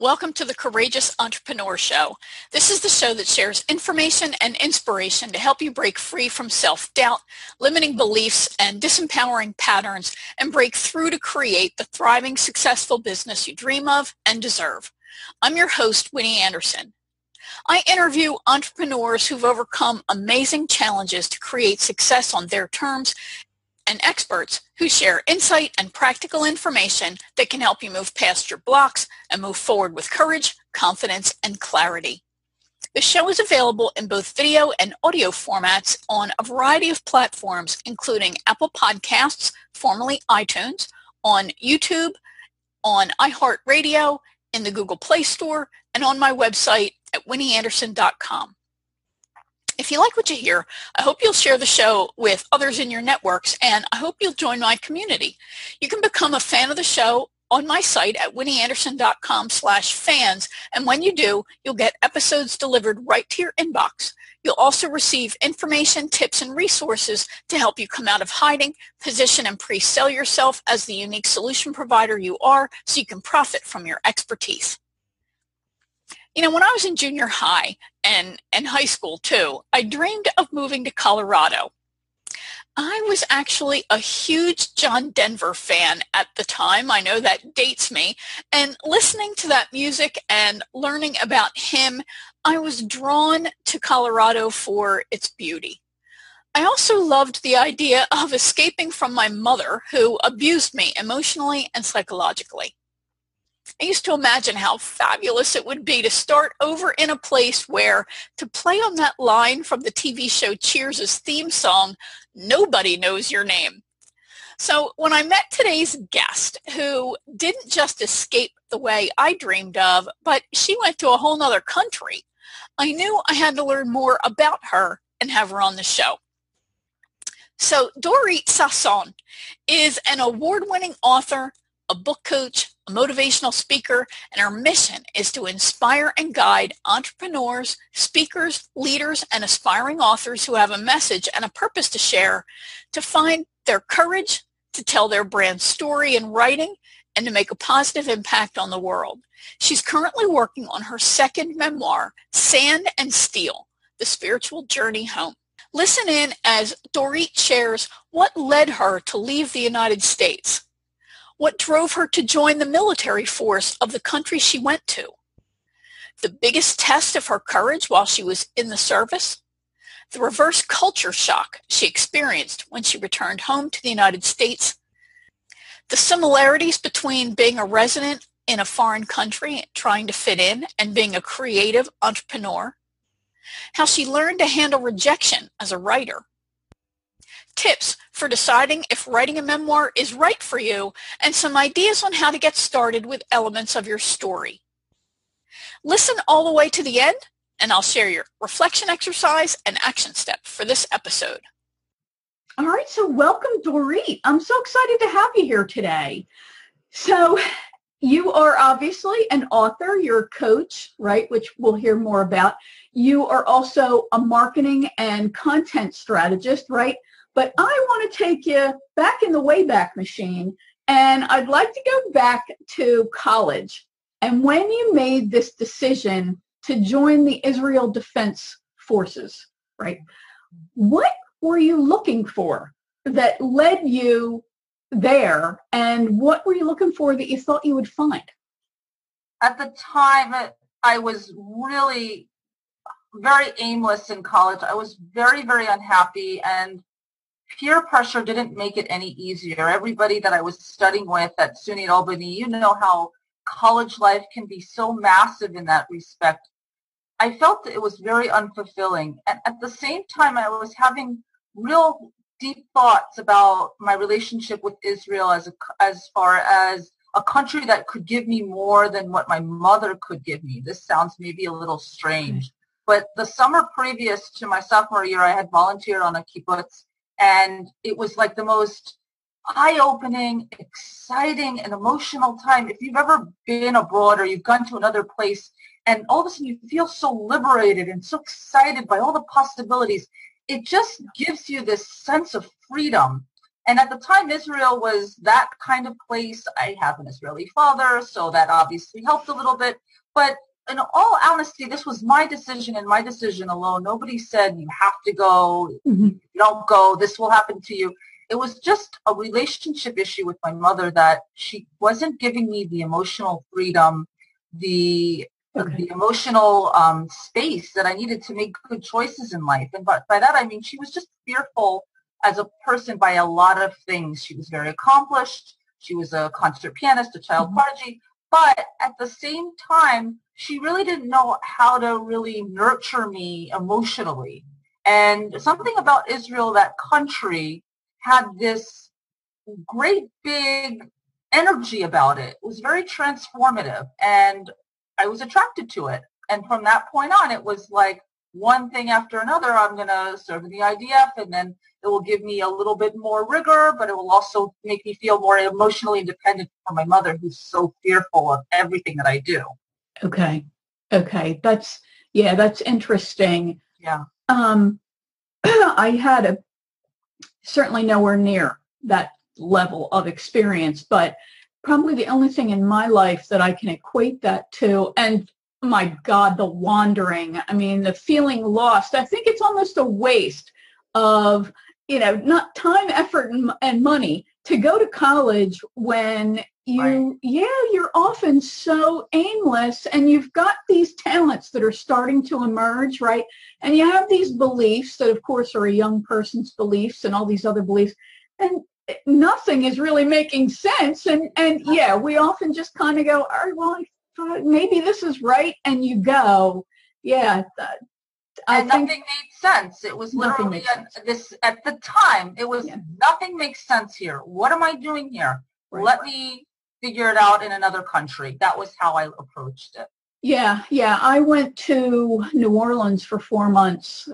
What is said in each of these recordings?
Welcome to the Courageous Entrepreneur Show. This is the show that shares information and inspiration to help you break free from self-doubt, limiting beliefs, and disempowering patterns and break through to create the thriving, successful business you dream of and deserve. I'm your host, Winnie Anderson. I interview entrepreneurs who've overcome amazing challenges to create success on their terms and experts who share insight and practical information that can help you move past your blocks and move forward with courage, confidence, and clarity. The show is available in both video and audio formats on a variety of platforms, including Apple Podcasts, formerly iTunes, on YouTube, on iHeartRadio, in the Google Play Store, and on my website at winnieanderson.com. If you like what you hear, I hope you'll share the show with others in your networks, and I hope you'll join my community. You can become a fan of the show on my site at winnieanderson.com slash fans, and when you do, you'll get episodes delivered right to your inbox. You'll also receive information, tips, and resources to help you come out of hiding, position and pre-sell yourself as the unique solution provider you are so you can profit from your expertise. You know, when I was in junior high and, and high school too, I dreamed of moving to Colorado. I was actually a huge John Denver fan at the time. I know that dates me. And listening to that music and learning about him, I was drawn to Colorado for its beauty. I also loved the idea of escaping from my mother who abused me emotionally and psychologically. I used to imagine how fabulous it would be to start over in a place where, to play on that line from the TV show Cheers' theme song, nobody knows your name. So when I met today's guest, who didn't just escape the way I dreamed of, but she went to a whole nother country, I knew I had to learn more about her and have her on the show. So Dorit Sasson is an award-winning author, a book coach, a motivational speaker, and our mission is to inspire and guide entrepreneurs, speakers, leaders, and aspiring authors who have a message and a purpose to share to find their courage to tell their brand story in writing and to make a positive impact on the world. She's currently working on her second memoir, Sand and Steel, The Spiritual Journey Home. Listen in as Dorit shares what led her to leave the United States, what drove her to join the military force of the country she went to? The biggest test of her courage while she was in the service? The reverse culture shock she experienced when she returned home to the United States? The similarities between being a resident in a foreign country trying to fit in and being a creative entrepreneur? How she learned to handle rejection as a writer? Tips for deciding if writing a memoir is right for you, and some ideas on how to get started with elements of your story. Listen all the way to the end, and I'll share your reflection exercise and action step for this episode. All right, so welcome, Dorit. I'm so excited to have you here today. So you are obviously an author, you're a coach, right, which we'll hear more about. You are also a marketing and content strategist, right? But I want to take you back in the Wayback Machine, and I'd like to go back to college. And when you made this decision to join the Israel Defense Forces, right, what were you looking for that led you there, and what were you looking for that you thought you would find? At the time, I was really very aimless in college. I was very, very unhappy, and peer pressure didn't make it any easier. Everybody that I was studying with at SUNY Albany, you know how college life can be so massive in that respect. I felt that it was very unfulfilling. And at the same time, I was having real deep thoughts about my relationship with Israel as, a, as far as a country that could give me more than what my mother could give me. This sounds maybe a little strange. But the summer previous to my sophomore year, I had volunteered on a kibbutz and it was like the most eye-opening, exciting, and emotional time. If you've ever been abroad or you've gone to another place and all of a sudden you feel so liberated and so excited by all the possibilities, it just gives you this sense of freedom. And at the time, Israel was that kind of place. I have an Israeli father, so that obviously helped a little bit. But in all honesty, this was my decision and my decision alone. Nobody said you have to go. Mm-hmm. You don't go. This will happen to you. It was just a relationship issue with my mother that she wasn't giving me the emotional freedom, the okay. the emotional um, space that I needed to make good choices in life. And by, by that I mean she was just fearful as a person by a lot of things. She was very accomplished. She was a concert pianist, a child mm-hmm. prodigy. But at the same time, she really didn't know how to really nurture me emotionally. And something about Israel, that country, had this great big energy about it. It was very transformative. And I was attracted to it. And from that point on, it was like one thing after another. I'm going to serve in the IDF and then it will give me a little bit more rigor, but it will also make me feel more emotionally independent from my mother who's so fearful of everything that I do. Okay. Okay. That's, yeah, that's interesting. Yeah. Um, I had a, certainly nowhere near that level of experience, but probably the only thing in my life that I can equate that to. And my God, the wandering, I mean, the feeling lost. I think it's almost a waste of, you know, not time, effort, and, and money to go to college when you, right. yeah, you're often so aimless and you've got these talents that are starting to emerge, right? And you have these beliefs that, of course, are a young person's beliefs and all these other beliefs. And eh, nothing is really making sense. And and yeah, we often just kind of go, all right, well, maybe this is right, and you go, yeah. I and nothing made sense. It was literally a, this at the time. It was yeah. nothing makes sense here. What am I doing here? Right. Let me figure it out in another country. That was how I approached it. Yeah, yeah. I went to New Orleans for four months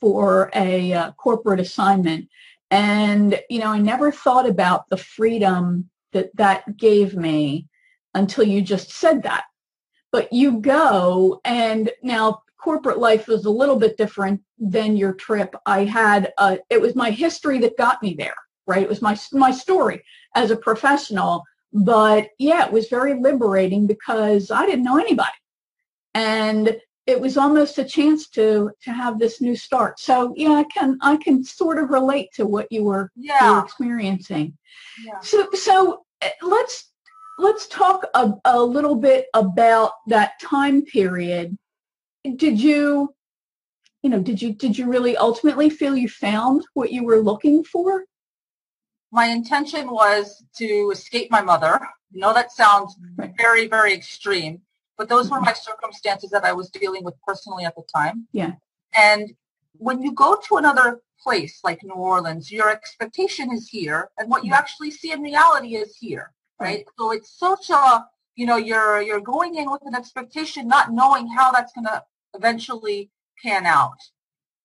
for a uh, corporate assignment, and, you know, I never thought about the freedom that that gave me until you just said that. But you go and now corporate life was a little bit different than your trip. I had, uh, it was my history that got me there, right? It was my, my story as a professional. But yeah, it was very liberating because I didn't know anybody. And it was almost a chance to to have this new start. So yeah, I can I can sort of relate to what you were, yeah. you were experiencing. Yeah. So so eh, let's let's talk a, a little bit about that time period. Did you you know did you did you really ultimately feel you found what you were looking for? My intention was to escape my mother. You know that sounds very very extreme but those were mm-hmm. my circumstances that I was dealing with personally at the time. Yeah. And when you go to another place like New Orleans, your expectation is here, and what you mm-hmm. actually see in reality is here, right? So it's such a, you know, you're you're going in with an expectation, not knowing how that's going to eventually pan out.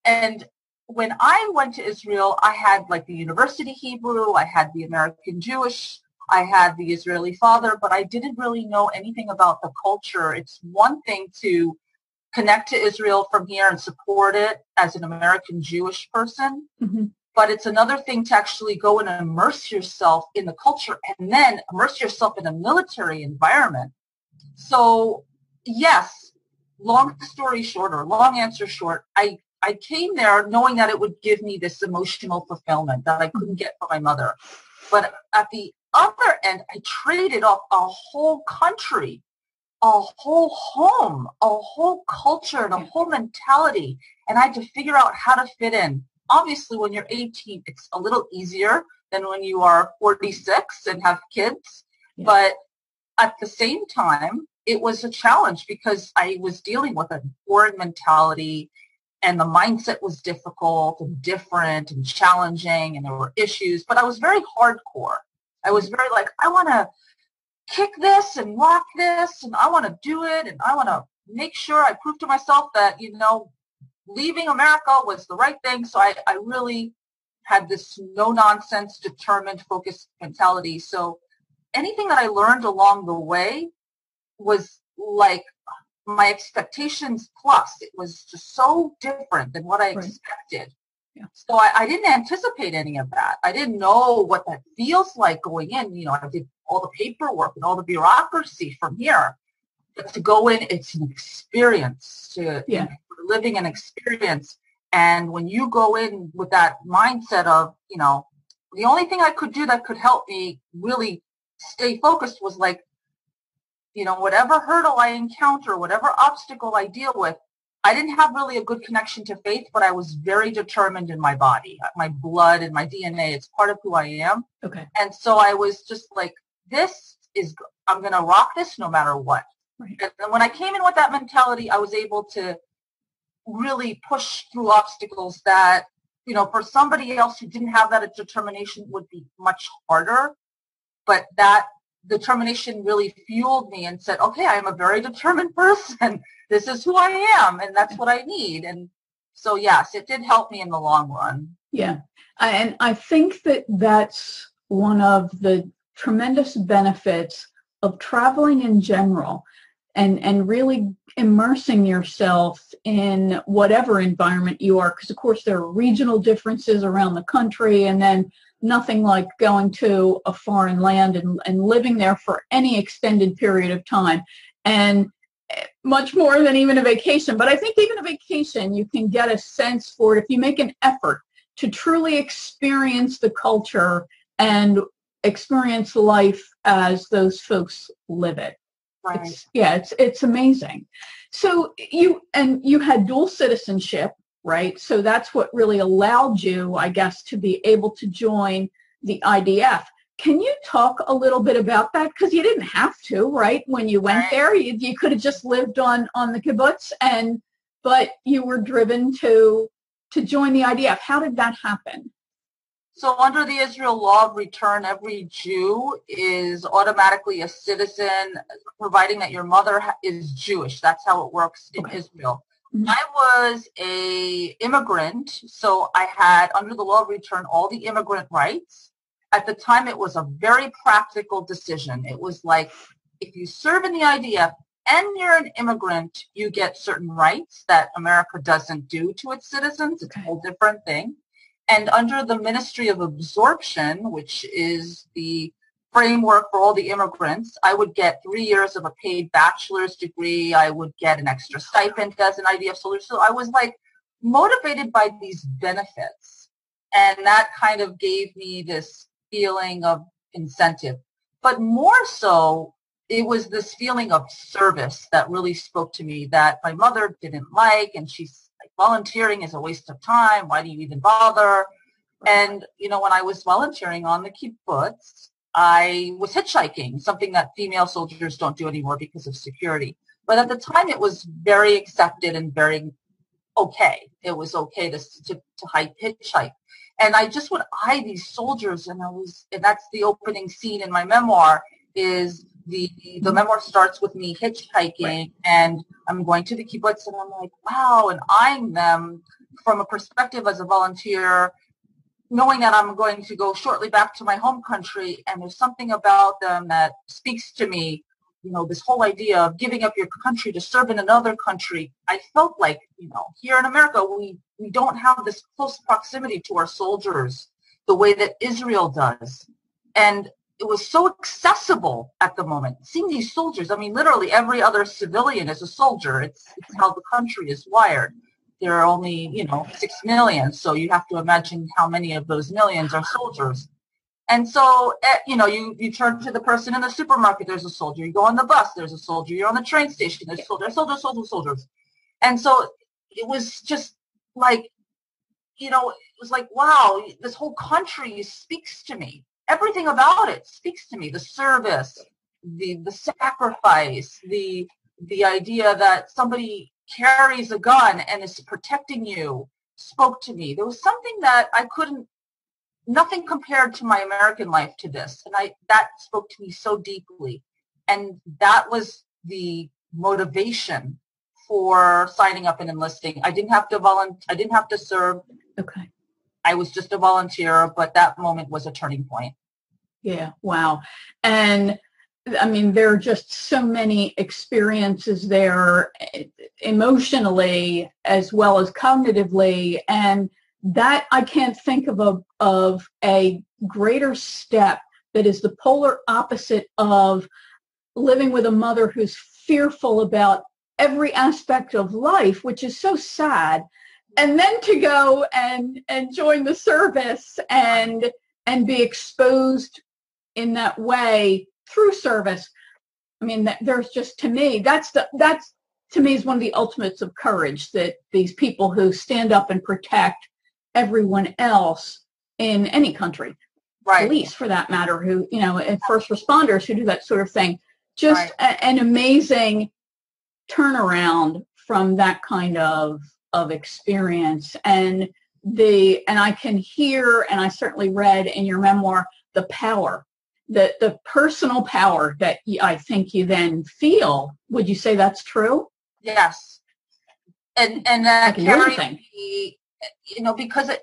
And when I went to Israel, I had like the University Hebrew, I had the American Jewish I had the Israeli father, but I didn't really know anything about the culture. It's one thing to connect to Israel from here and support it as an American Jewish person, mm-hmm. but it's another thing to actually go and immerse yourself in the culture and then immerse yourself in a military environment. So yes, long story short or long answer short, I I came there knowing that it would give me this emotional fulfillment that I couldn't get from my mother. But at the other end, I traded off a whole country, a whole home, a whole culture, and a whole mentality. And I had to figure out how to fit in. Obviously, when you're 18, it's a little easier than when you are 46 and have kids. Yeah. But at the same time, it was a challenge because I was dealing with a foreign mentality and the mindset was difficult and different and challenging and there were issues, but I was very hardcore. I was very like, I want to kick this and rock this and I want to do it and I want to make sure I prove to myself that, you know, leaving America was the right thing. So I, I really had this no nonsense, determined, focused mentality. So anything that I learned along the way was like my expectations plus. It was just so different than what I right. expected. Yeah. So I, I, didn't anticipate any of that. I didn't know what that feels like going in. You know, I did all the paperwork and all the bureaucracy from here. But to go in, it's an experience. To yeah. living an experience. And when you go in with that mindset of, you know, the only thing I could do that could help me really stay focused was like, you know, whatever hurdle I encounter, whatever obstacle I deal with, I didn't have really a good connection to faith, but I was very determined in my body, my blood and my DNA. It's part of who I am. Okay. And so I was just like, this is, I'm going to rock this no matter what. Right. And when I came in with that mentality, I was able to really push through obstacles that, you know, for somebody else who didn't have that determination would be much harder. But that determination really fueled me and said, okay, I am a very determined person. This is who I am and that's what I need. And so yes, it did help me in the long run. Yeah. And I think that that's one of the tremendous benefits of traveling in general and, and really immersing yourself in whatever environment you are. Because of course there are regional differences around the country and then nothing like going to a foreign land and, and living there for any extended period of time. And eh, much more than even a vacation. But i think even a vacation you can get a sense for it if you make an effort to truly experience the culture and experience life as those folks live it. Right. It's, yeah it's it's amazing. So you and you had dual citizenship right? So that's what really allowed you, I guess, to be able to join the IDF. Can you talk a little bit about that? Because you didn't have to, right? When you went there, you, you could have just lived on on the kibbutz, and but you were driven to to join the IDF. How did that happen? So under the Israel law of return, every Jew is automatically a citizen, providing that your mother is Jewish. That's how it works in okay. Israel. I was a immigrant, so I had, under the law of return, all the immigrant rights. At the time, it was a very practical decision. It was like, if you serve in the IDF and you're an immigrant, you get certain rights that America doesn't do to its citizens. It's a whole different thing. And under the Ministry of Absorption, which is the framework for all the immigrants. I would get three years of a paid bachelor's degree. I would get an extra stipend as an IDF soldier. So I was like motivated by these benefits. And that kind of gave me this feeling of incentive. But more so, it was this feeling of service that really spoke to me that my mother didn't like. And she's like, volunteering is a waste of time. Why do you even bother? And, you know, when I was volunteering on the kibbutz, I was hitchhiking, something that female soldiers don't do anymore because of security. But at the time, it was very accepted and very okay. It was okay to, to, to hike, hitchhike. And I just would eye these soldiers, and I was, and that's the opening scene in my memoir. Is the the memoir starts with me hitchhiking, right. and I'm going to the kibbutz, and I'm like, wow, and eyeing them from a perspective as a volunteer knowing that I'm going to go shortly back to my home country and there's something about them that speaks to me, you know, this whole idea of giving up your country to serve in another country, I felt like, you know, here in America, we, we don't have this close proximity to our soldiers the way that Israel does. And it was so accessible at the moment. Seeing these soldiers, I mean, literally every other civilian is a soldier. It's, it's how the country is wired there are only, you know, six million. So you have to imagine how many of those millions are soldiers. And so, eh, you know, you, you turn to the person in the supermarket, there's a soldier. You go on the bus, there's a soldier. You're on the train station, there's soldiers, soldiers, soldiers, soldiers. And so it was just like, you know, it was like, wow, this whole country speaks to me. Everything about it speaks to me. The service, the the sacrifice, the the idea that somebody carries a gun and is protecting you spoke to me. There was something that I couldn't, nothing compared to my American life to this. And I, that spoke to me so deeply. And that was the motivation for signing up and enlisting. I didn't have to volunteer. I didn't have to serve. Okay. I was just a volunteer, but that moment was a turning point. Yeah. Wow. And I mean, there are just so many experiences there eh, emotionally as well as cognitively. And that I can't think of a of a greater step that is the polar opposite of living with a mother who's fearful about every aspect of life, which is so sad. And then to go and and join the service and and be exposed in that way through service. I mean, that, there's just to me that's the that's to me is one of the ultimates of courage that these people who stand up and protect everyone else in any country, right. police for that matter, who you know, and first responders who do that sort of thing, just right. a, an amazing turnaround from that kind of of experience and the and I can hear and I certainly read in your memoir the power the the personal power that I think you then feel. Would you say that's true? Yes, and and that carries me, you know, because it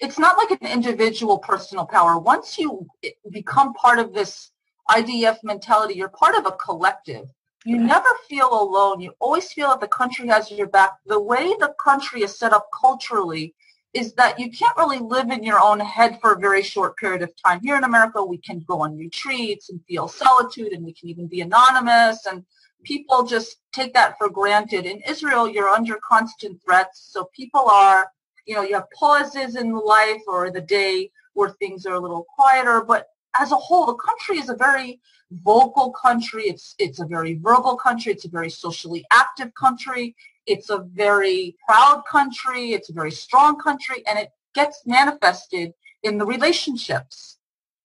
it's not like an individual personal power. Once you eh, become part of this IDF mentality, you're part of a collective. You never feel alone. You always feel that the country has your back. The way the country is set up culturally is that you can't really live in your own head for a very short period of time. Here in America, we can go on retreats and feel solitude and we can even be anonymous and people just take that for granted. In Israel, you're under constant threats. So people are, you know, you have pauses in life or the day where things are a little quieter, but as a whole, the country is a very vocal country. It's, it's a very verbal country. It's a very socially active country. It's a very proud country. It's a very strong country. And it gets manifested in the relationships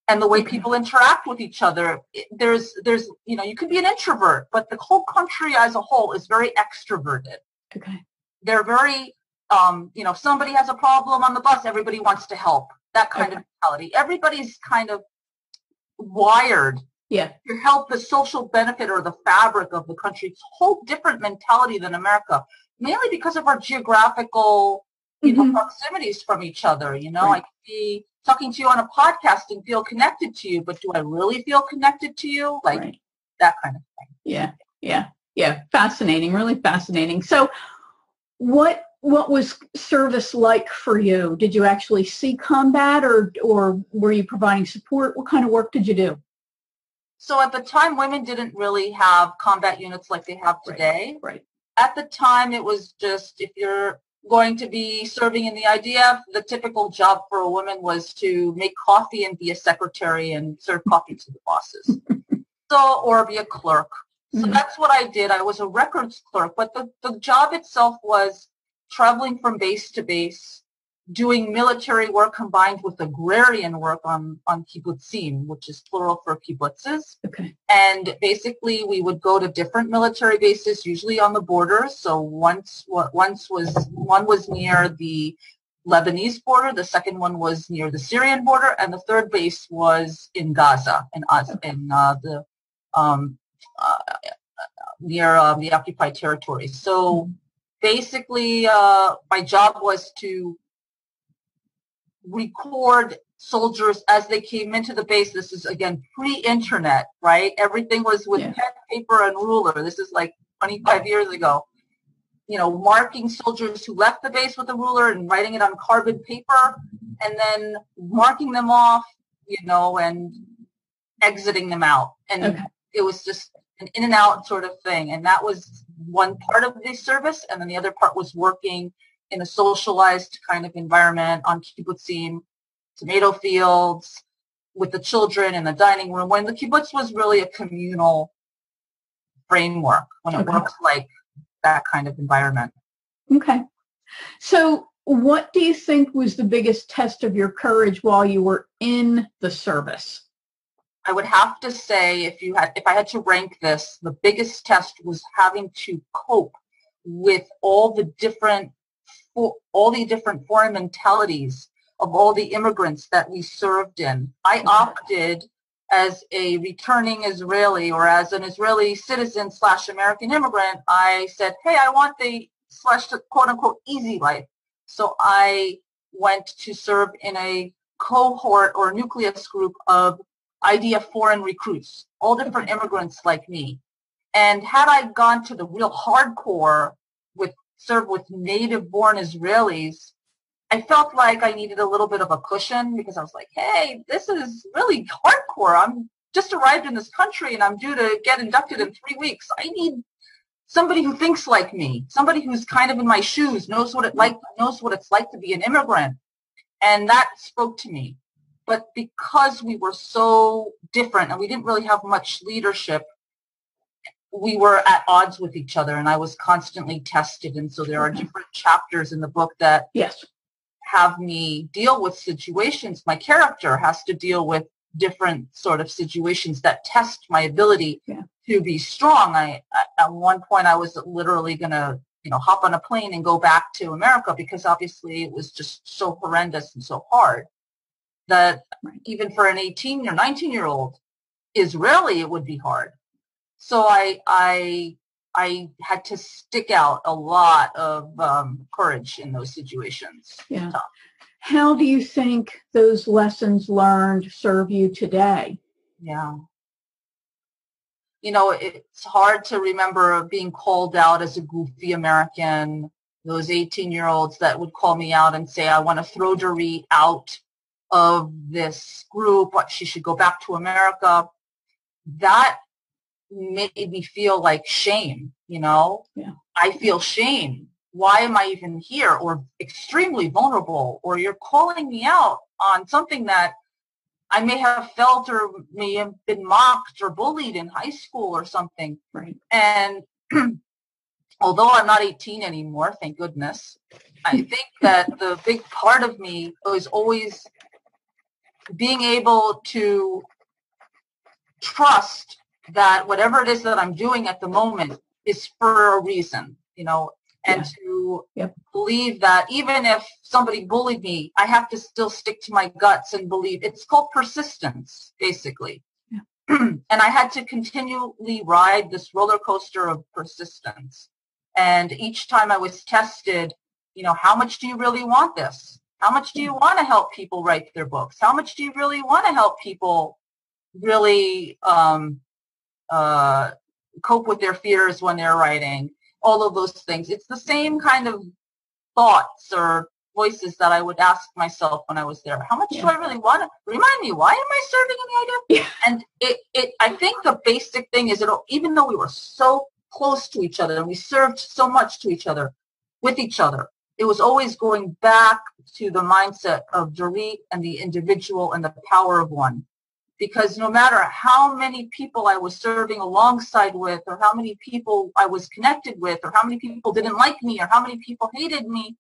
and the way people interact with each other. There's, there's, you know, you can be an introvert, but the whole country as a whole is very extroverted. Okay. They're very, um, you know, if somebody has a problem on the bus, everybody wants to help. That kind okay. of mentality. Everybody's kind of wired yeah. to help the social benefit or the fabric of the country. It's a whole different mentality than America, mainly because of our geographical you mm-hmm. know, proximities from each other. You know, right. I could be talking to you on a podcast and feel connected to you, but do I really feel connected to you? Like right. that kind of thing. Yeah, yeah, yeah. Fascinating, really fascinating. So what what was service like for you? Did you actually see combat or or were you providing support? What kind of work did you do? So at the time, women didn't really have combat units like they have today. Right. right. At the time, it was just if you're going to be serving in the IDF, the typical job for a woman was to make coffee and be a secretary and serve coffee to the bosses. so, or be a clerk. So mm-hmm. that's what I did. I was a records clerk, but the, the job itself was traveling from base to base, doing military work combined with agrarian work on, on kibbutzim, which is plural for kibbutzes. Okay. And basically we would go to different military bases, usually on the border. So once, once was, one was near the Lebanese border, the second one was near the Syrian border, and the third base was in Gaza, in, in uh, the, um, uh, near uh, the occupied territories. So mm-hmm. basically, uh, my job was to record soldiers as they came into the base. This is again pre-internet, right? Everything was with yeah. pen, paper, and ruler. This is like 25 years ago. You know, marking soldiers who left the base with a ruler and writing it on carbon paper, and then marking them off. You know, and exiting them out. And okay. it was just an in and out sort of thing. And that was one part of the service, and then the other part was working in a socialized kind of environment on kibbutzim, tomato fields, with the children in the dining room, when the kibbutz was really a communal framework, when it okay. works like that kind of environment. Okay. So what do you think was the biggest test of your courage while you were in the service? I would have to say if you had if I had to rank this, the biggest test was having to cope with all the different all the different foreign mentalities of all the immigrants that we served in. I mm-hmm. opted as a returning Israeli or as an Israeli citizen slash American immigrant, I said, hey, I want the slash quote unquote easy life. So I went to serve in a cohort or nucleus group of IDF foreign recruits, all different immigrants like me. And had I gone to the real hardcore with serve with native born Israelis, I felt like I needed a little bit of a cushion because I was like, hey, this is really hardcore. I'm just arrived in this country and I'm due to get inducted in three weeks. I need somebody who thinks like me, somebody who's kind of in my shoes, knows what it like knows what it's like to be an immigrant. And that spoke to me. But because we were so different and we didn't really have much leadership, we were at odds with each other and I was constantly tested. And so there are mm-hmm. different chapters in the book that yes. have me deal with situations. My character has to deal with different sort of situations that test my ability yeah. to be strong. I at one point I was literally going to you know hop on a plane and go back to America because obviously it was just so horrendous and so hard that even for an 18 or 19 year old Israeli it would be hard. So I I I had to stick out a lot of um, courage in those situations. Yeah. How do you think those lessons learned serve you today? Yeah. You know, it's hard to remember being called out as a goofy American, those 18 year olds that would call me out and say, I want to throw Dorit out of this group, what she should go back to America. That made me feel like shame, you know? Yeah. I feel shame why am I even here? Or extremely vulnerable, or you're calling me out on something that I may have felt or may have been mocked or bullied in high school or something. Right. And although I'm not 18 anymore, thank goodness, I think that the big part of me is always being able to trust that whatever it is that I'm doing at the moment is for a reason. You know, and yeah. to yep. believe that even if somebody bullied me, I have to still stick to my guts and believe. It's called persistence, basically. Yeah. and I had to continually ride this roller coaster of persistence. And each time I was tested, you know, how much do you really want this? How much do you want to help people write their books? How much do you really want to help people really um, uh, cope with their fears when they're writing? all of those things. It's the same kind of thoughts or voices that I would ask myself when I was there. How much yeah. do I really want to remind me? Why am I serving in the IDF? Yeah. And it, it, I think the basic thing is that even though we were so close to each other and we served so much to each other, with each other, it was always going back to the mindset of Dorit and the individual and the power of one because no matter how many people I was serving alongside with or how many people I was connected with or how many people didn't like me or how many people hated me,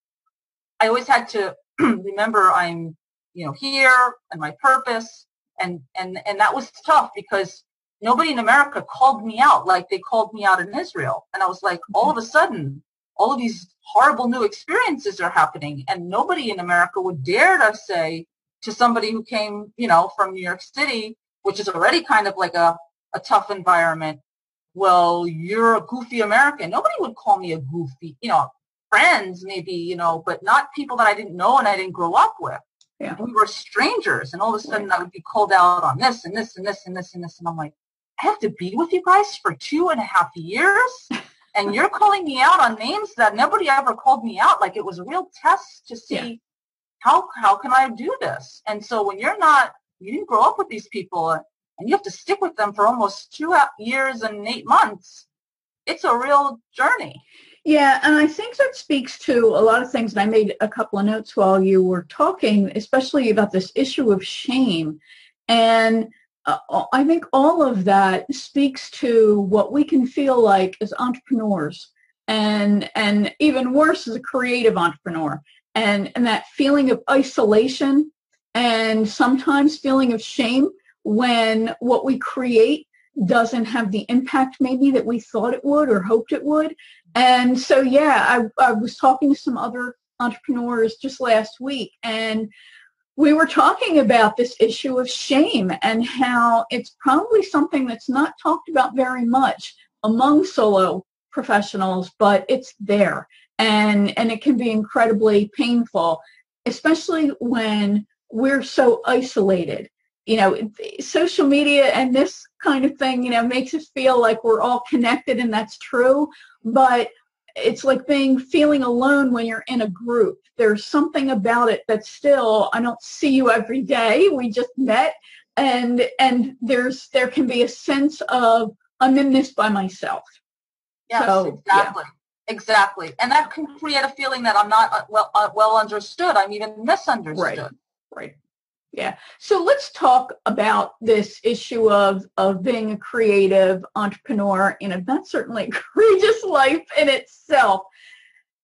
I always had to remember I'm, you know, here and my purpose. And, and, and that was tough because nobody in America called me out like they called me out in Israel. And I was like, mm-hmm. all of a sudden, all of these horrible new experiences are happening and nobody in America would dare to say, to somebody who came, you know, from New York City, which is already kind of like a, a tough environment. Well, you're a goofy American. Nobody would call me a goofy, you know, friends maybe, you know, but not people that I didn't know and I didn't grow up with. Yeah. We were strangers and all of a sudden I would be called out on this and this and this and this and this. And I'm like, I have to be with you guys for two and a half years and you're calling me out on names that nobody ever called me out. Like it was a real test to see yeah how how can I do this? And so when you're not, you didn't grow up with these people, and you have to stick with them for almost two years and eight months. It's a real journey. Yeah, and I think that speaks to a lot of things. And I made a couple of notes while you were talking, especially about this issue of shame. And uh, I think all of that speaks to what we can feel like as entrepreneurs and and even worse as a creative entrepreneur and, and that feeling of isolation and sometimes feeling of shame when what we create doesn't have the impact maybe that we thought it would or hoped it would. And so, yeah, I, I was talking to some other entrepreneurs just last week and we were talking about this issue of shame and how it's probably something that's not talked about very much among solo professionals, but it's there and and it can be incredibly painful especially when we're so isolated you know social media and this kind of thing you know makes us feel like we're all connected and that's true but it's like being feeling alone when you're in a group. There's something about it that still I don't see you every day. We just met and and there's there can be a sense of I'm in this by myself. Yes, so, exactly. Yeah. Exactly. And that can create a feeling that I'm not uh, well uh, well understood. I'm even misunderstood. Right. Right. Yeah. So let's talk about this issue of of being a creative entrepreneur in a that's certainly a courageous life in itself.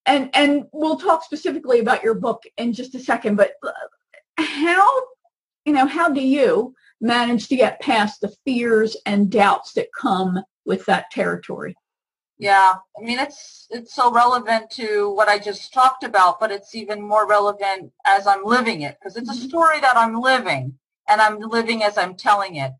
And and we'll talk specifically about your book in just a second, but uh, how you know, how do you manage to get past the fears and doubts that come with that territory? Yeah, I mean it's it's so relevant to what I just talked about, but it's even more relevant as I'm living it because it's a mm-hmm. story that I'm living and I'm living as I'm telling it.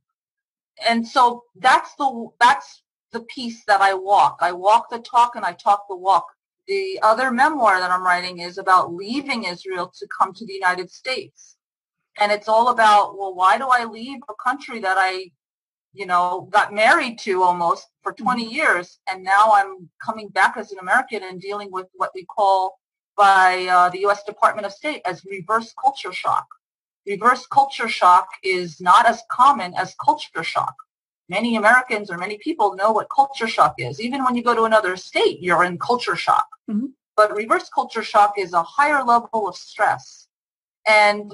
And so that's the that's the piece that I walk. I walk the talk and I talk the walk. The other memoir that I'm writing is about leaving Israel to come to the United States. And it's all about, well, why do I leave a country that I you know, got married to almost for mm-hmm. 20 years, and now I'm coming back as an American and dealing with what we call by uh, the U.S. Department of State as reverse culture shock. Reverse culture shock is not as common as culture shock. Many Americans or many people know what culture shock is. Even when you go to another state, you're in culture shock. Mm-hmm. But reverse culture shock is a higher level of stress. And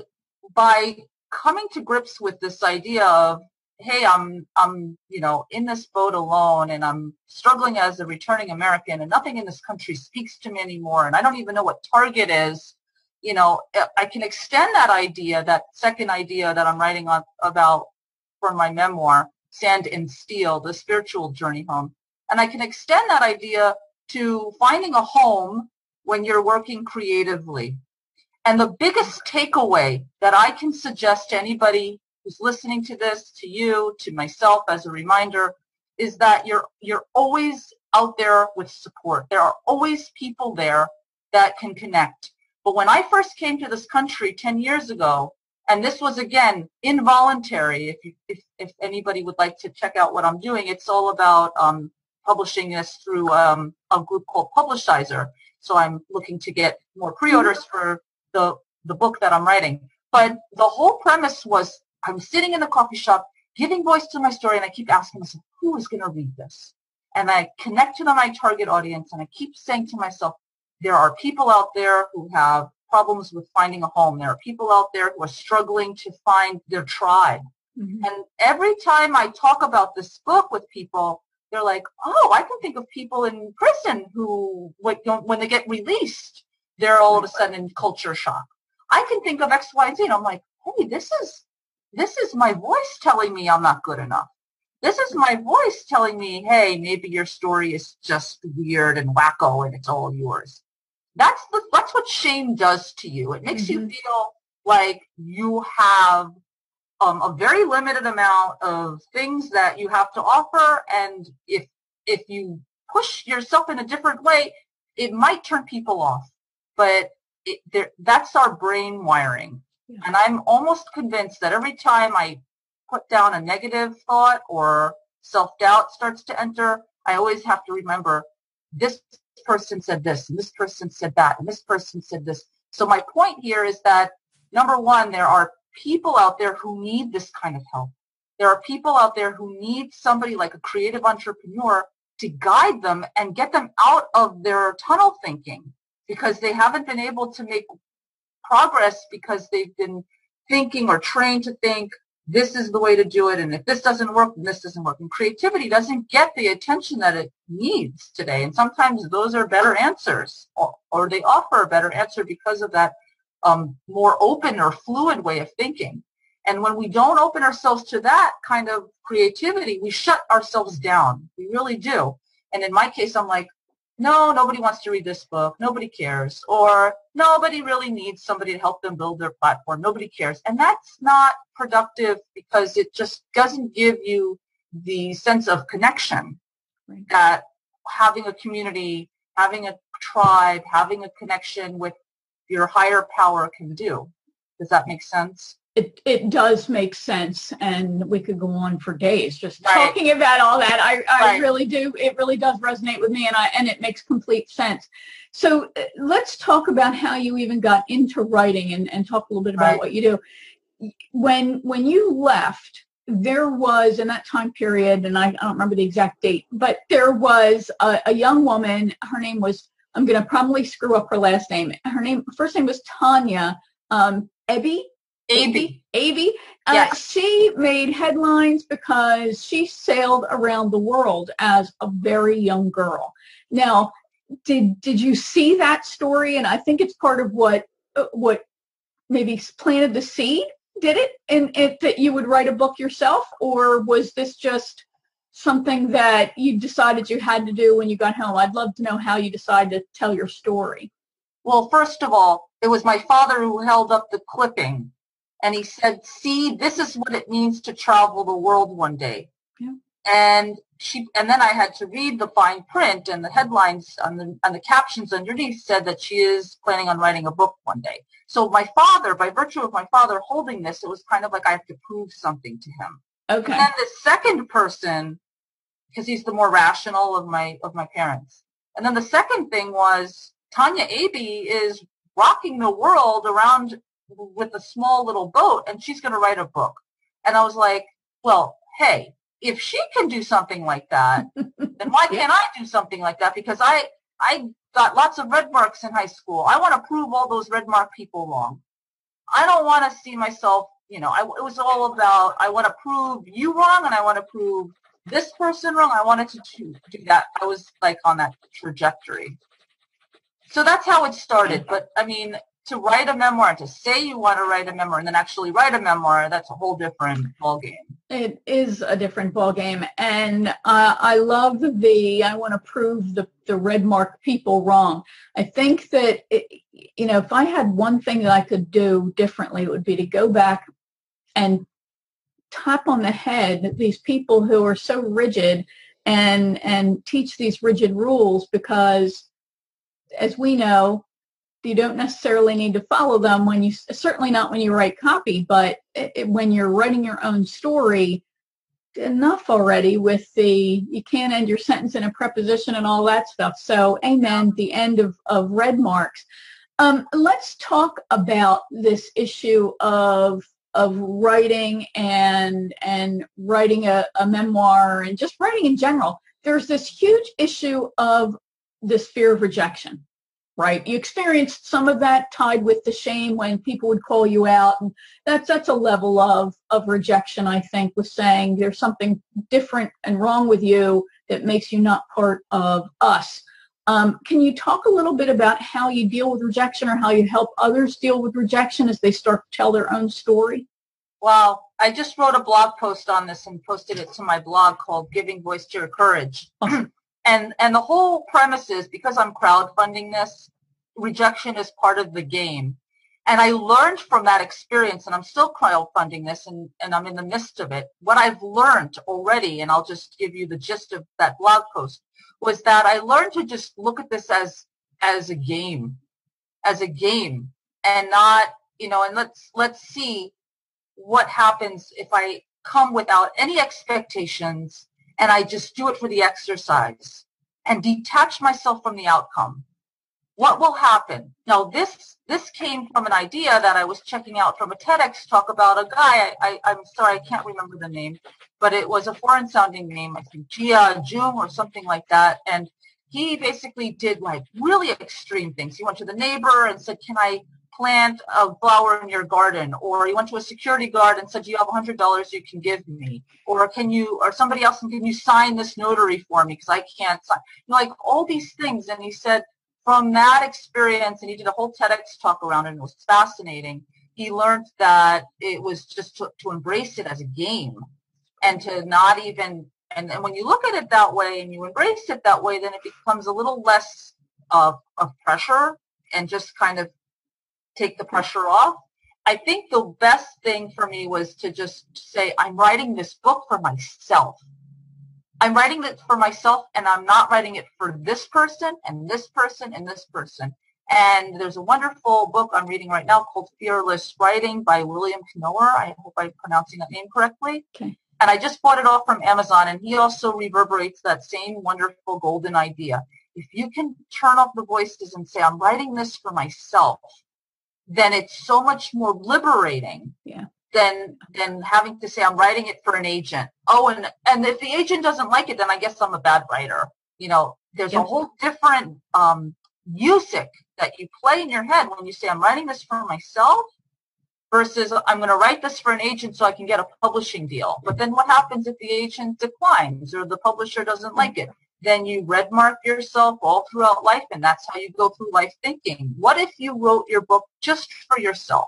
by coming to grips with this idea of hey, I'm, I'm, you know, in this boat alone and I'm struggling as a returning American and nothing in this country speaks to me anymore and I don't even know what Target is, you know, eh, I can extend that idea, that second idea that I'm writing on about for my memoir, Sand and Steel, the spiritual journey home. And I can extend that idea to finding a home when you're working creatively. And the biggest takeaway that I can suggest to anybody who's listening to this, to you, to myself as a reminder, is that you're you're always out there with support. There are always people there that can connect. But when I first came to this country 10 years ago, and this was again involuntary, if you, if, if anybody would like to check out what I'm doing, it's all about um, publishing this through um, a group called Publishizer. So I'm looking to get more pre-orders for the the book that I'm writing. But the whole premise was I'm sitting in the coffee shop giving voice to my story and I keep asking myself, who is going to read this? And I connect to my target audience and I keep saying to myself, there are people out there who have problems with finding a home. There are people out there who are struggling to find their tribe. Mm-hmm. And every time I talk about this book with people, they're like, oh, I can think of people in prison who, when they get released, they're all of a sudden in culture shock. I can think of X, Y, and Z. And I'm like, hey, this is this is my voice telling me I'm not good enough. This is my voice telling me, hey, maybe your story is just weird and wacko and it's all yours. That's the, that's what shame does to you. It makes mm-hmm. you feel like you have um, a very limited amount of things that you have to offer, and if if you push yourself in a different way, it might turn people off. But it, that's our brain wiring. Yeah. And I'm almost convinced that every time I put down a negative thought or self-doubt starts to enter, I always have to remember this person said this and this person said that and this person said this. So my point here is that number one, there are people out there who need this kind of help. There are people out there who need somebody like a creative entrepreneur to guide them and get them out of their tunnel thinking because they haven't been able to make progress because they've been thinking or trained to think this is the way to do it and if this doesn't work then this doesn't work. And creativity doesn't get the attention that it needs today and sometimes those are better answers or, or they offer a better answer because of that um, more open or fluid way of thinking. And when we don't open ourselves to that kind of creativity we shut ourselves down. We really do. And in my case i'm like no, nobody wants to read this book. Nobody cares. Or nobody really needs somebody to help them build their platform. Nobody cares. And that's not productive because it just doesn't give you the sense of connection right. that having a community, having a tribe, having a connection with your higher power can do. Does that make sense? It, it does make sense and we could go on for days just Right. talking about all that i, I Right. really do it really does resonate with me and i and it makes complete sense so uh, let's talk about how you even got into writing and, and talk a little bit about Right. what you do when when you left there was in that time period and i, I don't remember the exact date but there was a, a young woman her name was i'm going to probably screw up her last name her name first name was tanya um, Ebby, AB. Avi. Uh, Yes. She made headlines because she sailed around the world as a very young girl. Now, did did you see that story? And I think it's part of what uh, what maybe planted the seed. Did it? And it that you would write a book yourself, or was this just something that you decided you had to do when you got home? I'd love to know how you decided to tell your story. Well, first of all, it was my father who held up the clipping and he said, see, this is what it means to travel the world one day. Yeah. And she, and then I had to read the fine print and the headlines on the, on the captions underneath said that she is planning on writing a book one day. So my father, by virtue of my father holding this, it was kind of like I have to prove something to him. Okay. And then the second person, because he's the more rational of my of my parents. And then the second thing was Tania Aebi is rocking the world around with a small little boat, and she's going to write a book. And I was like, well, hey, if she can do something like that, then why can't I do something like that? Because I I got lots of red marks in high school. I want to prove all those red mark people wrong. I don't want to see myself, you know, I, it was all about, I want to prove you wrong and I want to prove this person wrong. I wanted to do, do that. I was like on that trajectory. So that's how it started. But I mean, to write a memoir, to say you want to write a memoir and then actually write a memoir, that's a whole different ballgame. It is a different ball game, and uh, I love the. I want to prove the the red mark people wrong. I think that it, you know, if I had one thing that I could do differently, it would be to go back and tap on the head these people who are so rigid and and teach these rigid rules because, as we know, you don't necessarily need to follow them when you certainly not when you write copy but it, when you're writing your own story enough already with the you can't end your sentence in a preposition and all that stuff. So amen the end of, of red marks. Um, let's talk about this issue of of writing and and writing a, a memoir and just writing in general. There's this huge issue of this fear of rejection right? You experienced some of that tied with the shame when people would call you out, and that's that's a level of of rejection. I think with saying there's something different and wrong with you that makes you not part of us. Um, can you talk a little bit about how you deal with rejection or how you help others deal with rejection as they start to tell their own story? Well, I just wrote a blog post on this and posted it to my blog called Giving Voice to Your Courage. Awesome. and and the whole premise is because I'm crowdfunding this, rejection is part of the game. And I learned from that experience, and I'm still crowdfunding this, and, and I'm in the midst of it. What I've learned already, and I'll just give you the gist of that blog post, was that I learned to just look at this as as a game, as a game, and not, you know, and let's let's see what happens if I come without any expectations and I just do it for the exercise and detach myself from the outcome. What will happen? Now this this came from an idea that I was checking out from a TEDx talk about a guy. I, I, am sorry, I can't remember the name, but it was a foreign sounding name. I think Jia Jiang or something like that. And he basically did like really extreme things. He went to the neighbor and said, "Can I plant a flower in your garden?" Or you went to a security guard and said, "Do you have hundred dollars you can give me?" Or can you, or somebody else, can you sign this notary for me because I can't sign? You know, like all these things. And he said, from that experience, and he did a whole TEDx talk around it, and it was fascinating. He learned that it was just to, to embrace it as a game and to not even, and, and when you look at it that way and you embrace it that way, then it becomes a little less of, of pressure and just kind of take the pressure off. I think the best thing for me was to just say, I'm writing this book for myself. I'm writing it for myself and I'm not writing it for this person and this person and this person. And there's a wonderful book I'm reading right now called Fearless Writing by William Knorr. I hope I'm pronouncing that name correctly. Okay. And I just bought it off from Amazon, and he also reverberates that same wonderful golden idea. If you can turn off the voices and say, I'm writing this for myself, then it's so much more liberating yeah. than than having to say I'm writing it for an agent. Oh, and and if the agent doesn't like it, then I guess I'm a bad writer. You know, there's a whole different um, music that you play in your head when you say I'm writing this for myself versus I'm going to write this for an agent so I can get a publishing deal. But then what happens if the agent declines or the publisher doesn't like it? Then you red mark yourself all throughout life and that's how you go through life thinking. What if you wrote your book just for yourself?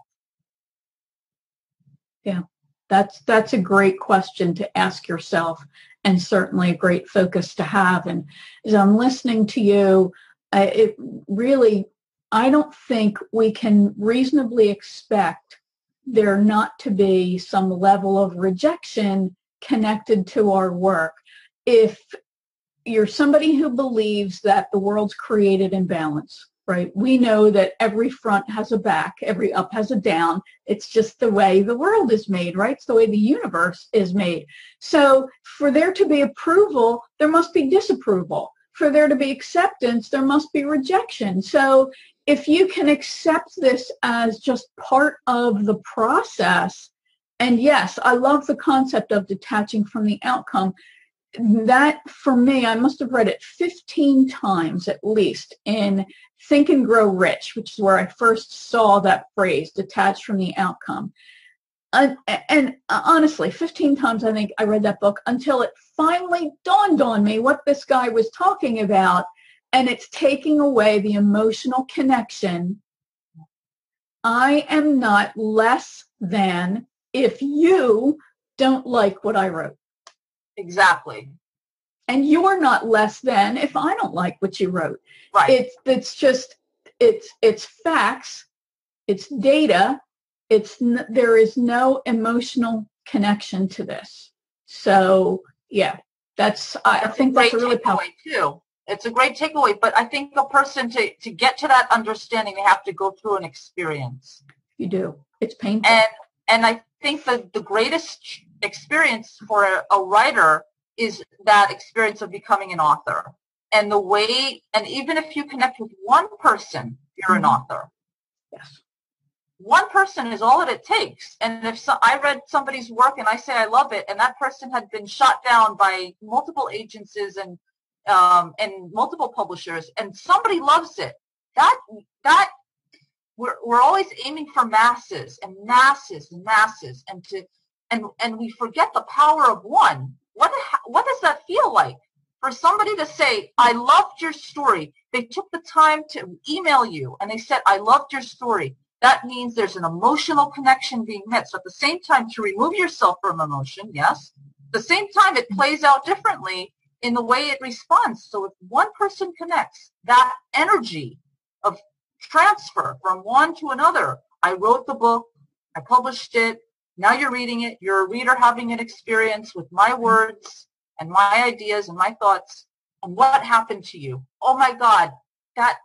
Yeah. That's that's a great question to ask yourself, and certainly a great focus to have. And as I'm listening to you, I, it really, I don't think we can reasonably expect there not to be some level of rejection connected to our work. If you're somebody who believes that the world's created in balance, right? We know that every front has a back, every up has a down. It's just the way the world is made, right? It's the way the universe is made. So for there to be approval, there must be disapproval. For there to be acceptance, there must be rejection. So if you can accept this as just part of the process, and yes, I love the concept of detaching from the outcome. That for me, I must have read it 15 times at least in Think and Grow Rich, which is where I first saw that phrase, detached from the outcome. And, and honestly, 15 times I think I read that book until it finally dawned on me what this guy was talking about. And it's taking away the emotional connection. I am not less than if you don't like what I wrote. Exactly. And you're not less than if I don't like what you wrote. Right. It's it's just it's it's facts, it's data, it's n- there is no emotional connection to this. So yeah, that's I, I think a that's a really powerful. too. It's a great takeaway, but I think a person to, to get to that understanding, they have to go through an experience. You do. It's painful. And and I think that the greatest experience for a, a writer is that experience of becoming an author. And the way, and even if you connect with one person, you're an Mhm. author. yes. One person is all that it takes. And if so, I read somebody's work and I say I love it, and that person had been shot down by multiple agencies and um, and multiple publishers, and somebody loves it, that that we're we're always aiming for masses and masses and masses, and to and and we forget the power of one. What what does that feel like? For somebody to say, I loved your story. They took the time to email you and they said, I loved your story that means there's an emotional connection being met. So at the same time, to remove yourself from emotion, yes. At the same time, it plays out differently in the way it responds. So if one person connects, that energy of transfer from one to another, I wrote the book, I published it, now you're reading it, you're a reader having an experience with my words and my ideas and my thoughts, and what happened to you? Oh my God, that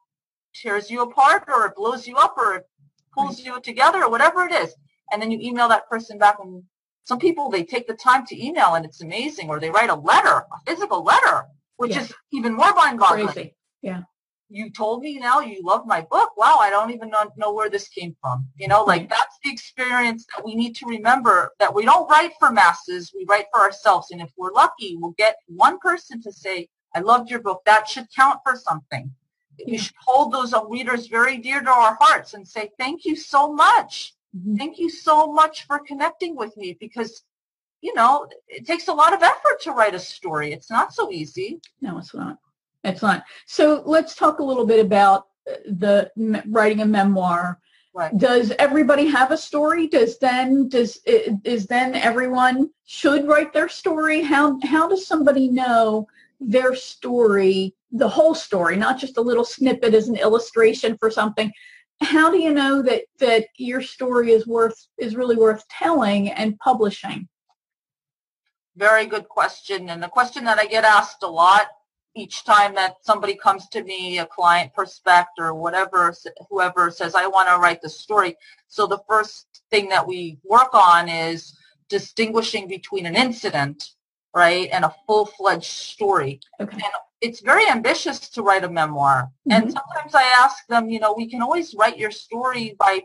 tears you apart or it blows you up or it pulls you together or whatever it is. And then you email that person back and some people, they take the time to email and it's amazing or they write a letter, a physical letter, which Yeah. is even more mind-boggling. Crazy. You told me now you love my book. Wow, I don't even know, know where this came from. You know, like that's the experience that we need to remember that we don't write for masses, we write for ourselves. And if we're lucky, we'll get one person to say, I loved your book. That should count for something. We Yeah. should hold those readers very dear to our hearts and say, thank you so much. Mhm. Thank you so much for connecting with me because, you know, it takes a lot of effort to write a story. It's not so easy. No, it's not. Not. So let's talk a little bit about uh, the writing a memoir. Right. Does everybody have a story? Does then does is then everyone should write their story? How how does somebody know their story, the whole story, not just a little snippet as an illustration for something? How do you know that that your story is worth is really worth telling and publishing? Very good question. And the question that I get asked a lot each time that somebody comes to me, a client prospect or whatever, whoever says, I want to write the story. So the first thing that we work on is distinguishing between an incident, right, and a full-fledged story. Okay. And it's very ambitious to write a memoir. Mm-hmm. And sometimes I ask them, you know, we can always write your story by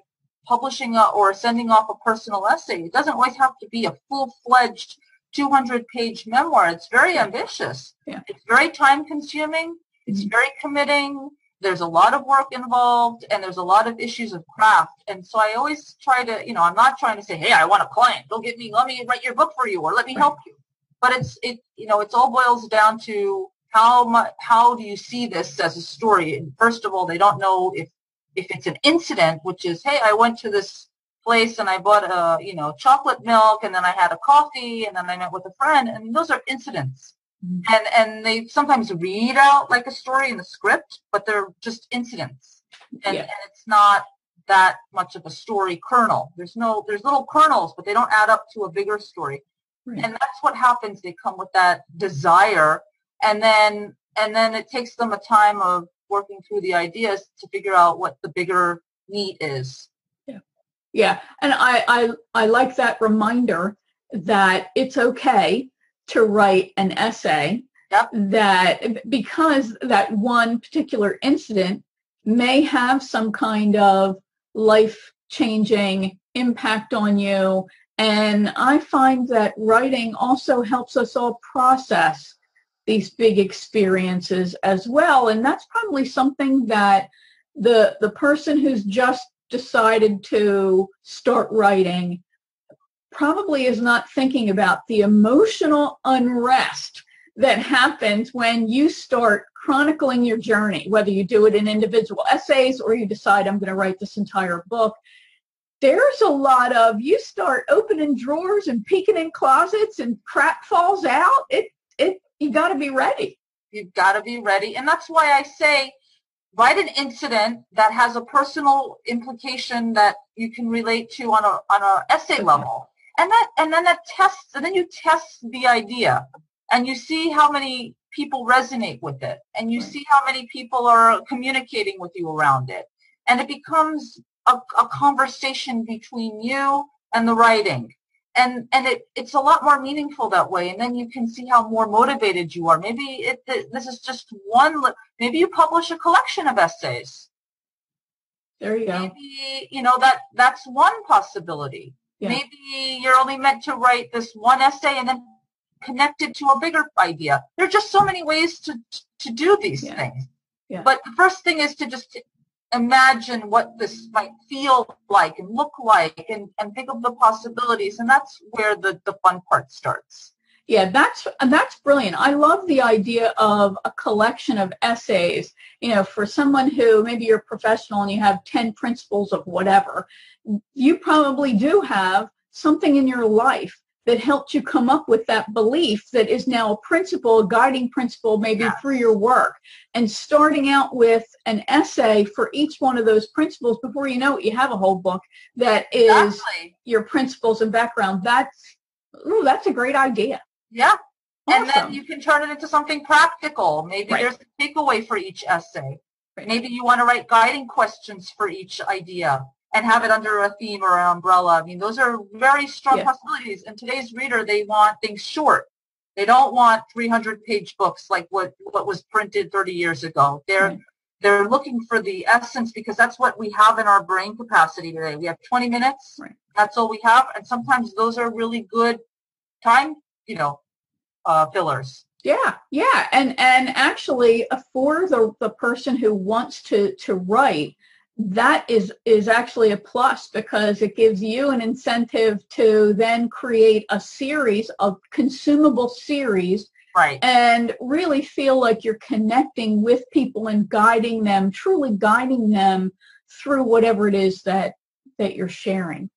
publishing a, or sending off a personal essay. It doesn't always have to be a full-fledged 200 page memoir. It's very ambitious. Yeah. It's very time consuming. It's Mhm. very committing. There's a lot of work involved and there's a lot of issues of craft. And so I always try to, you know, I'm not trying to say, hey, I want a client. Go get me, let me write your book for you or let me help you. But it's, it, you know, it's all boils down to how much, how do you see this as a story? And first of all, they don't know if, if it's an incident, which is, hey, I went to this place and I bought a, you know, chocolate milk and then I had a coffee and then I met with a friend. I mean, those are incidents. Mhm. And, and they sometimes read out like a story in the script, but they're just incidents. And, Yeah. and it's not that much of a story kernel. There's no, there's little kernels, but they don't add up to a bigger story. Right. And that's what happens. They come with that desire and then, and then it takes them a time of working through the ideas to figure out what the bigger meat is. Yeah, and I, I I like that reminder that it's okay to write an essay. Yep. That because that one particular incident may have some kind of life changing impact on you. And I find that writing also helps us all process these big experiences as well. And that's probably something that the the person who's just decided to start writing probably is not thinking about the emotional unrest that happens when you start chronicling your journey, whether you do it in individual essays or you decide I'm going to write this entire book. There's a lot of you start opening drawers and peeking in closets and crap falls out. It it you got to be ready. You've got to be ready. And that's why I say write an incident that has a personal implication that you can relate to on a on a essay level. And that and then that tests and then you test the idea and you see how many people resonate with it and you see how many people are communicating with you around it. And it becomes a, a conversation between you and the writing and and it it's a lot more meaningful that way and then you can see how more motivated you are maybe it this is just one maybe you publish a collection of essays There you go. maybe you know that that's one possibility Yeah. maybe you're only meant to write this one essay and then connect it to a bigger idea there are just so many ways to to do these Yeah. things Yeah. but the first thing is to just imagine what this might feel like and look like and, and think of the possibilities and that's where the, the fun part starts Yeah, that's that's brilliant. I love the idea of a collection of essays. You know, for someone who maybe you're professional and you have 10 principles of whatever, you probably do have something in your life that helped you come up with that belief that is now a principle, a guiding principle maybe Yes. through your work. And starting out with an essay for each one of those principles before you know it, you have a whole book that is exactly your principles and background. That's ooh, that's a great idea. yeah and then you can turn it into something practical maybe Right. there's a takeaway for each essay Right. maybe you want to write guiding questions for each idea and have it under a theme or an umbrella. I mean those are very strong Yeah. possibilities. And today's reader they want things short. They don't want 300 page books like what what was printed 30 years ago. They're they're looking for the essence because that's what we have in our brain capacity today. We have 20 minutes. Right. that's all we have. And sometimes those are really good time you know uh, fillers. Yeah, yeah, and and actually uh, for the the person who wants to to write, that is is actually a plus because it gives you an incentive to then create a series of consumable series right and really feel like you're connecting with people and guiding them, truly guiding them through whatever it is that that you're sharing.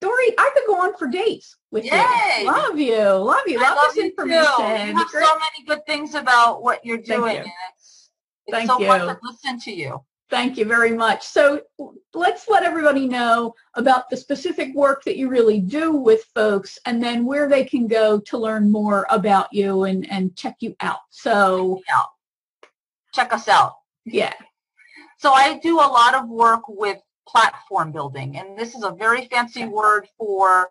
Dory, I could go on for days with Yay! you. Love you, love you, I love, love this you too. information. You have Great- so many good things about what you're doing. Thank you. it's it's Thank so fun you. to listen to you. Thank you very much. So let's let everybody know about the specific work that you really do with folks and then where they can go to learn more about you and, and check you out. So Yeah. check us out. Yeah. So I do a lot of work with platform building, and this is a very fancy word for,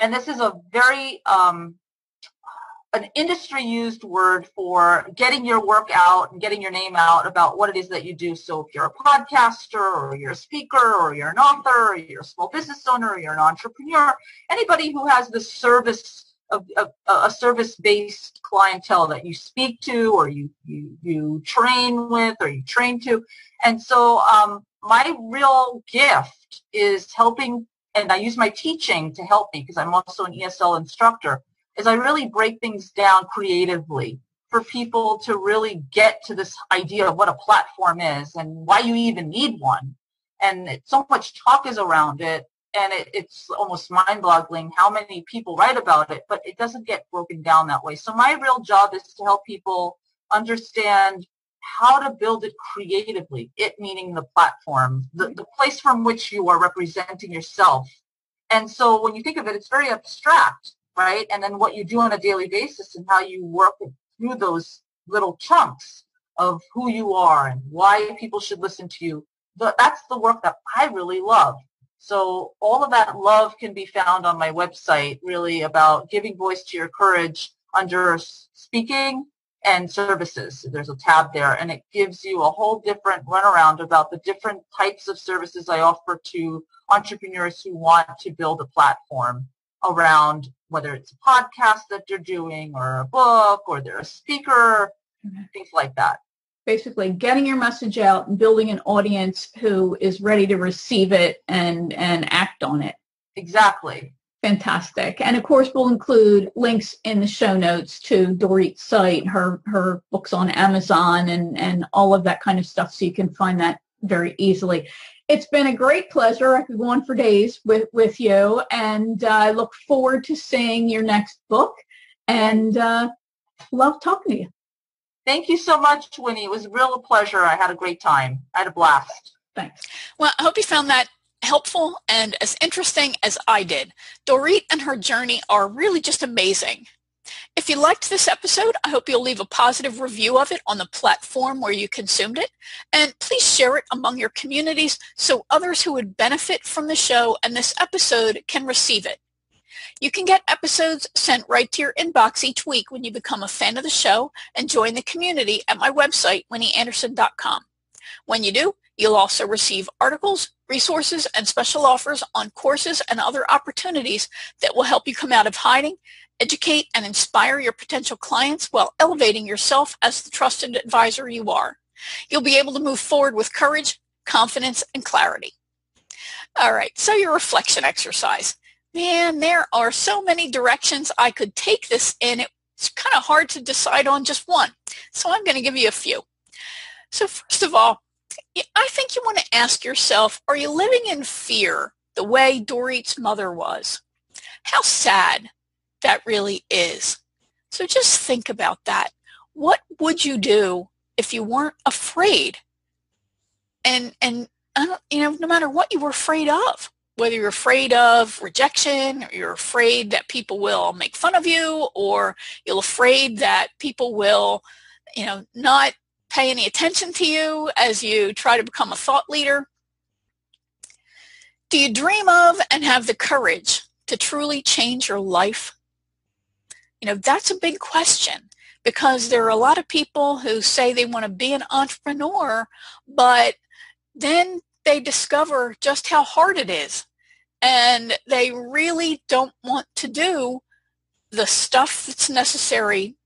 and this is a very um, an industry used word for getting your work out and getting your name out about what it is that you do. So if you're a podcaster or you're a speaker or you're an author or you're a small business owner or you're an entrepreneur, anybody who has the service of, of a service-based clientele that you speak to or you, you, you train with or you train to. And so um, my real gift is helping, and I use my teaching to help me because I'm also an ESL instructor, is I really break things down creatively for people to really get to this idea of what a platform is and why you even need one. And so much talk is around it, and it, it's almost mind-boggling how many people write about it, but it doesn't get broken down that way. So my real job is to help people understand how to build it creatively, it meaning the platform, the, the place from which you are representing yourself. And so when you think of it, it's very abstract right? And then what you do on a daily basis and how you work through those little chunks of who you are and why people should listen to you. That's the work that I really love. So all of that love can be found on my website, really about giving voice to your courage under speaking and services. There's a tab there and it gives you a whole different runaround about the different types of services I offer to entrepreneurs who want to build a platform around whether it's a podcast that they're doing or a book or they're a speaker, mm-hmm. things like that. Basically getting your message out and building an audience who is ready to receive it and, and act on it. Exactly. Fantastic. And of course, we'll include links in the show notes to Dorit's site, her, her books on Amazon and, and all of that kind of stuff so you can find that very easily. It's been a great pleasure. I could go on for days with, with you, and uh, I look forward to seeing your next book and uh, love talking to you. Thank you so much, Winnie. It was a real pleasure. I had a great time. I had a blast. Thanks. Well, I hope you found that helpful and as interesting as I did. Dorit and her journey are really just amazing. If you liked this episode, I hope you'll leave a positive review of it on the platform where you consumed it. And please share it among your communities so others who would benefit from the show and this episode can receive it. You can get episodes sent right to your inbox each week when you become a fan of the show and join the community at my website, winnieanderson.com. When you do, you'll also receive articles, resources, and special offers on courses and other opportunities that will help you come out of hiding educate and inspire your potential clients while elevating yourself as the trusted advisor you are. You'll be able to move forward with courage, confidence, and clarity. All right, so your reflection exercise. Man, there are so many directions I could take this in. It's kind of hard to decide on just one. So I'm going to give you a few. So first of all, I think you want to ask yourself, are you living in fear the way Dorit's mother was? How sad that really is. So just think about that. What would you do if you weren't afraid? And and you know, no matter what you were afraid of, whether you're afraid of rejection or you're afraid that people will make fun of you or you're afraid that people will, you know, not pay any attention to you as you try to become a thought leader. Do you dream of and have the courage to truly change your life? You know, that's a big question because there are a lot of people who say they want to be an entrepreneur, but then they discover just how hard it is. And they really don't want to do the stuff that's necessary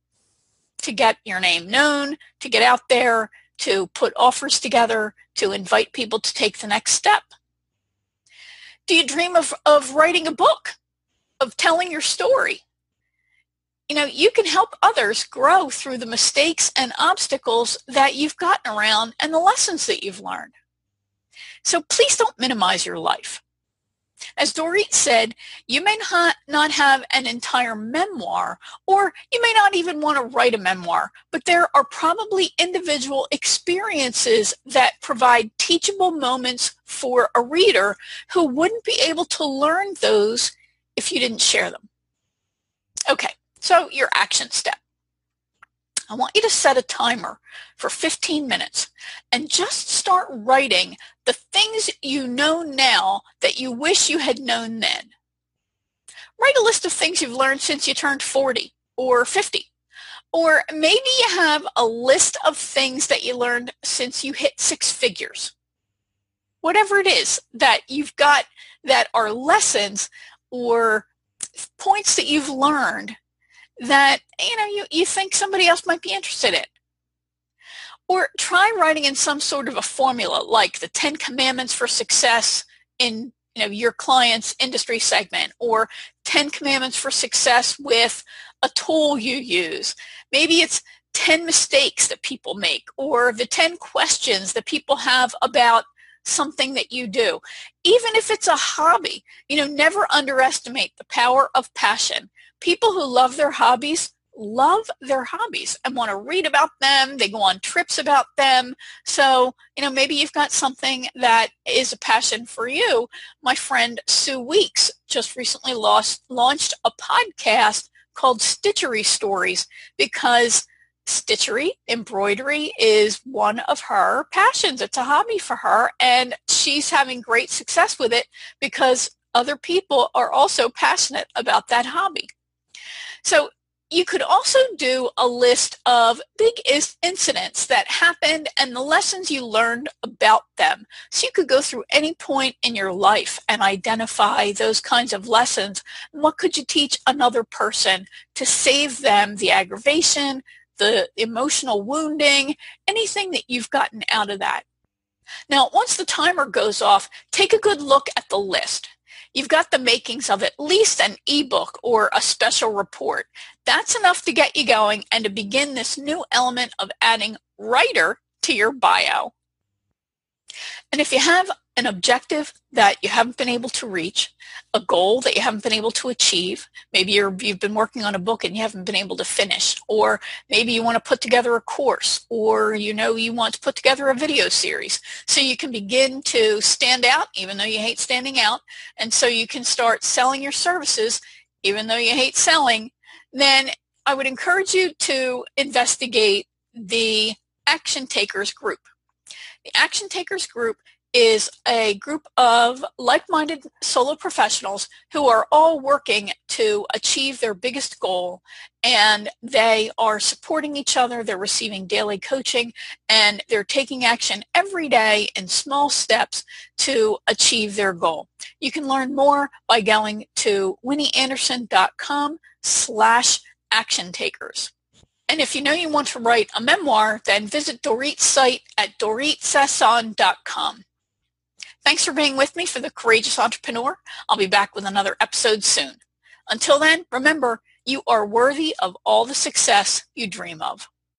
to get your name known, to get out there, to put offers together, to invite people to take the next step. Do you dream of, of writing a book, of telling your story? You know, you can help others grow through the mistakes and obstacles that you've gotten around and the lessons that you've learned. So please don't minimize your life. As Dorit said, you may not have an entire memoir, or you may not even want to write a memoir, but there are probably individual experiences that provide teachable moments for a reader who wouldn't be able to learn those if you didn't share them. Okay, so your action step. I want you to set a timer for 15 minutes and just start writing the things you know now that you wish you had known then. Write a list of things you've learned since you turned 40 or 50. Or maybe you have a list of things that you learned since you hit six figures. Whatever it is that you've got that are lessons or points that you've learned that you know you, you think somebody else might be interested in. Or try writing in some sort of a formula like the 10 commandments for success in you know your client's industry segment or 10 commandments for success with a tool you use. Maybe it's 10 mistakes that people make or the 10 questions that people have about something that you do. Even if it's a hobby you know never underestimate the power of passion people who love their hobbies love their hobbies and want to read about them. They go on trips about them. So, you know, maybe you've got something that is a passion for you. My friend Sue Weeks just recently lost, launched a podcast called Stitchery Stories because stitchery, embroidery is one of her passions. It's a hobby for her and she's having great success with it because other people are also passionate about that hobby. So you could also do a list of big incidents that happened and the lessons you learned about them. So you could go through any point in your life and identify those kinds of lessons. what could you teach another person to save them the aggravation, the emotional wounding, anything that you've gotten out of that. Now, once the timer goes off, take a good look at the list you've got the makings of at least an ebook or a special report. That's enough to get you going and to begin this new element of adding writer to your bio. And if you have an objective that you haven't been able to reach, a goal that you haven't been able to achieve, maybe you have been working on a book and you haven't been able to finish, or maybe you want to put together a course, or you know you want to put together a video series. So you can begin to stand out even though you hate standing out, and so you can start selling your services even though you hate selling, then I would encourage you to investigate the Action Takers group. The Action Takers Group is a group of like-minded solo professionals who are all working to achieve their biggest goal and they are supporting each other they're receiving daily coaching and they're taking action every day in small steps to achieve their goal you can learn more by going to winnieanderson.com slash action takers and if you know you want to write a memoir, then visit Dorit's site at doritsasson.com. Thanks for being with me for The Courageous Entrepreneur. I'll be back with another episode soon. Until then, remember, you are worthy of all the success you dream of.